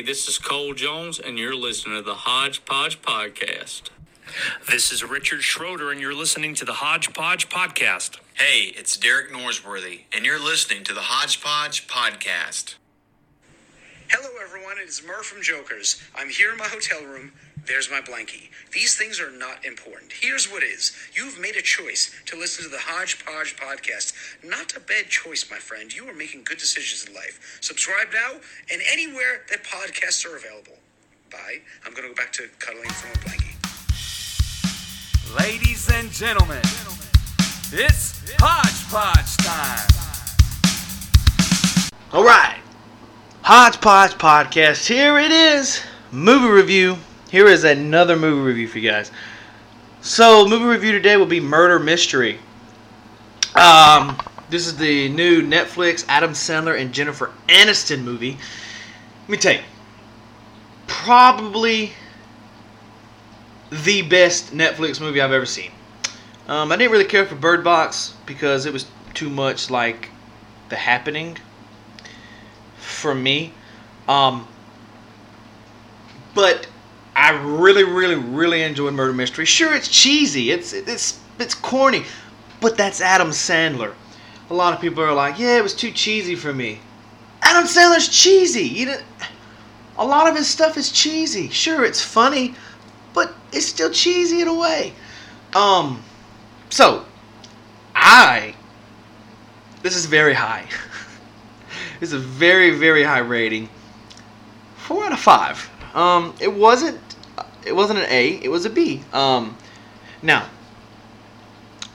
Hey, this is Cole Jones, and you're listening to the Hodgepodge Podcast. This is Richard Schroeder, and you're listening to the Hodgepodge Podcast. Hey, it's Derek Norsworthy, and you're listening to the Hodgepodge Podcast. Hello, everyone. It's Murr from Jokers. I'm here in my hotel room. There's my blankie. These things are not important. Here's what is. You've made a choice to listen to the Hodgepodge podcast. Not a bad choice, my friend. You are making good decisions in life. Subscribe now and anywhere that podcasts are available. Bye. I'm going to go back to cuddling from a blankie. Ladies and gentlemen, it's Hodgepodge time. All right. Hodgepodge Podcast. Here it is. Movie review. Here is another movie review for you guys. So, movie review today will be Murder Mystery. Um, this is the new Netflix Adam Sandler and Jennifer Aniston movie. Let me tell you, probably the best Netflix movie I've ever seen. Um, I didn't really care for Bird Box because it was too much like The Happening for me. Um, but I really, really, really enjoy Murder Mystery. Sure, it's cheesy, it's it's it's corny, but that's Adam Sandler. A lot of people are like, "Yeah, it was too cheesy for me." Adam Sandler's cheesy. You know, a lot of his stuff is cheesy. Sure, it's funny, but it's still cheesy in a way. Um, so I this is very high. this is a very, very high rating. Four out of five. Um, it wasn't it wasn't an A, it was a B. Um, now,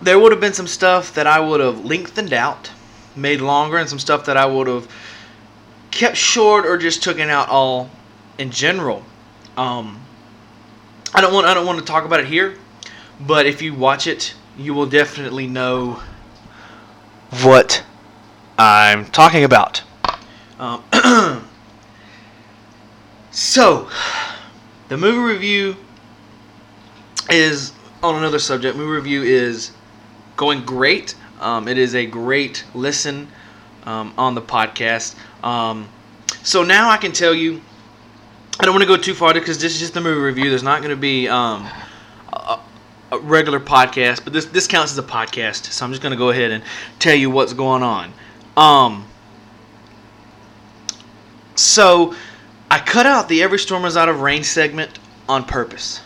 there would have been some stuff that I would have lengthened out, made longer, and some stuff that I would have kept short or just taken out all in general. Um, I don't want I don't want to talk about it here, but if you watch it, you will definitely know what I'm talking about. Um, so, the movie review is on another subject. Movie review is going great. Um, it is a great listen um, on the podcast. Um, so now I can tell you, I don't want to go too far because this is just the movie review. There's not going to be um, a, a regular podcast, but this this counts as a podcast. So I'm just going to go ahead and tell you what's going on. Um, so I cut out the Every Storm is Out of Rain segment on purpose.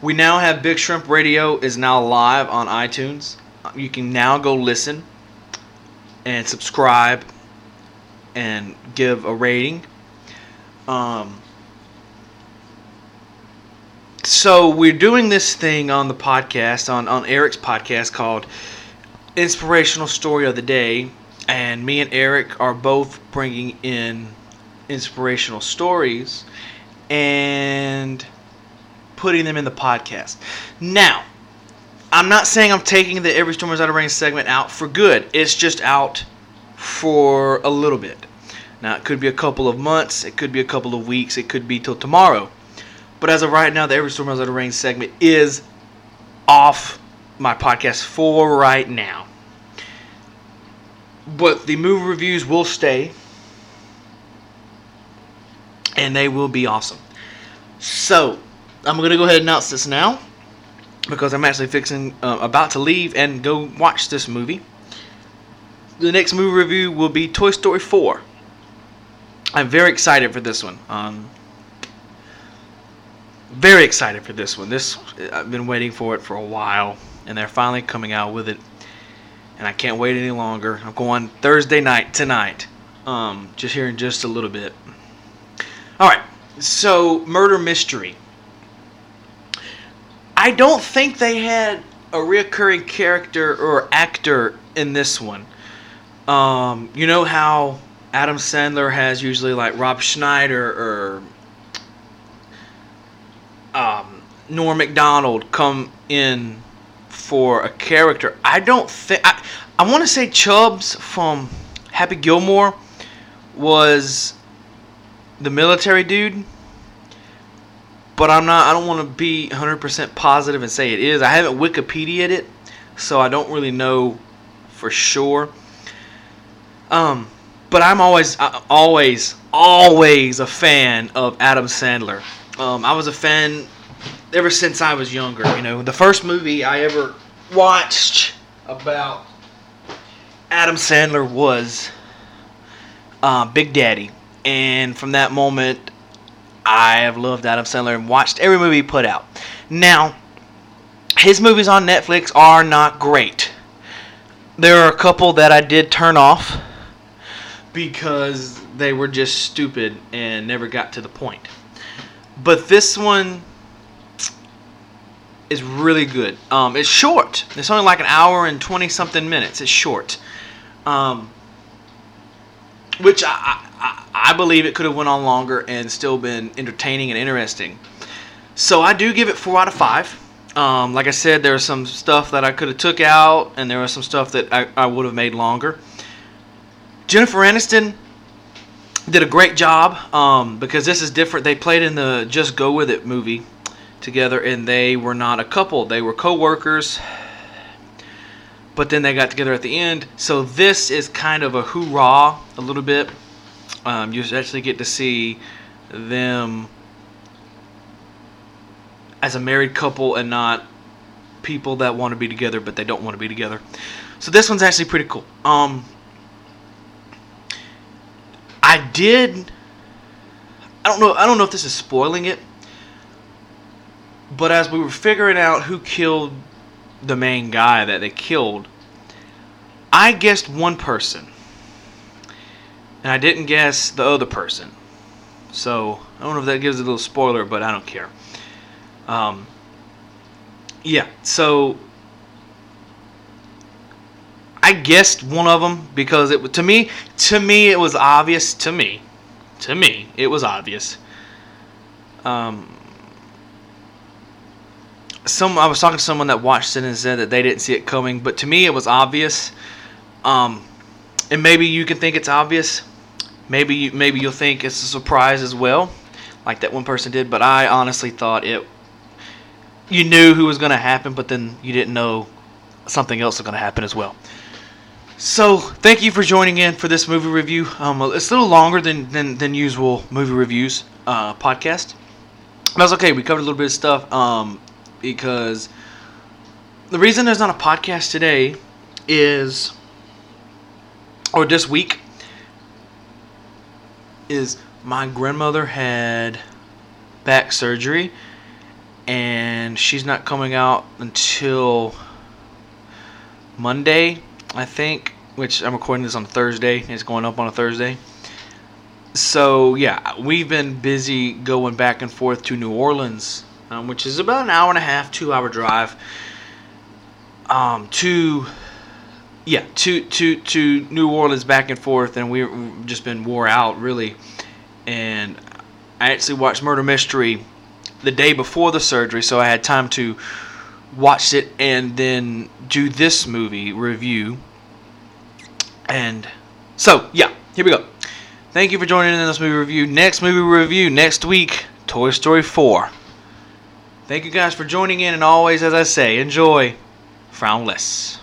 We now have Big Shrimp Radio is now live on iTunes. You can now go listen and subscribe and give a rating. Um, so we're doing this thing on the podcast on on Eric's podcast called Inspirational Story of the Day, and me and Eric are both bringing in inspirational stories and putting them in the podcast. Now, I'm not saying I'm taking the Every Storm is Out of Rain segment out for good. It's just out for a little bit. Now, it could be a couple of months, it could be a couple of weeks, it could be till tomorrow. But as of right now, the Every Storm is Out of Rain segment is off my podcast for right now. But the movie reviews will stay and they will be awesome. So, I'm going to go ahead and announce this now because I'm actually fixing, uh, about to leave and go watch this movie. The next movie review will be Toy Story 4. I'm very excited for this one. Um, very excited for this one. This I've been waiting for it for a while, and they're finally coming out with it, and I can't wait any longer. I'm going Thursday night tonight. Um, just here in just a little bit. All right. So, murder mystery. I don't think they had a reoccurring character or actor in this one. Um, you know how Adam Sandler has usually like Rob Schneider or um, Norm Macdonald come in for a character. I don't think I, I want to say Chubbs from Happy Gilmore was the military dude, but I'm not. I don't want to be 100% positive and say it is. I haven't Wikipedia'd it, so I don't really know for sure. Um, but I'm always, always, always a fan of Adam Sandler. Um, I was a fan ever since I was younger. You know, the first movie I ever watched about Adam Sandler was uh, Big Daddy, and from that moment, I have loved Adam Sandler and watched every movie he put out. Now, his movies on Netflix are not great. There are a couple that I did turn off because they were just stupid and never got to the point. But this one is really good. Um, it's short. It's only like an hour and twenty something minutes. It's short, um, which I, I I believe it could have went on longer and still been entertaining and interesting. So I do give it four out of five. Um, like I said, there was some stuff that I could have took out, and there was some stuff that I, I would have made longer. Jennifer Aniston did a great job um, because this is different. They played in the Just Go With It movie together, and they were not a couple. They were co-workers, but then they got together at the end. So this is kind of a hoorah a little bit. Um, you actually get to see them as a married couple and not people that want to be together but they don't want to be together. So this one's actually pretty cool. Um, I did. I don't know. I don't know if this is spoiling it, but as we were figuring out who killed the main guy that they killed, I guessed one person, and I didn't guess the other person. So I don't know if that gives a little spoiler, but I don't care. Um, yeah, so I guessed one of them because it to me to me it was obvious to me to me it was obvious. Um, some I was talking to someone that watched it and said that they didn't see it coming, but to me it was obvious. Um, and maybe you can think it's obvious. Maybe you, maybe you'll think it's a surprise as well, like that one person did. But I honestly thought it. You knew who was going to happen, but then you didn't know something else was going to happen as well. So, thank you for joining in for this movie review. Um, it's a little longer than, than, than usual movie reviews uh, podcast. That's okay. We covered a little bit of stuff um, because the reason there's not a podcast today is, or this week, is my grandmother had back surgery and she's not coming out until Monday, I think, which I'm recording this on Thursday. It's going up on a Thursday. So, yeah, we've been busy going back and forth to New Orleans, um, which is about an hour and a half, two hour drive. Um, to yeah, to to to New Orleans back and forth, and we've just been wore out really. And I actually watched Murder Mystery the day before the surgery, so I had time to watch it and then do this movie review. And so, yeah, here we go. Thank you for joining in this movie review. Next movie review next week Toy Story 4. Thank you guys for joining in, and always, as I say, enjoy. Frown less.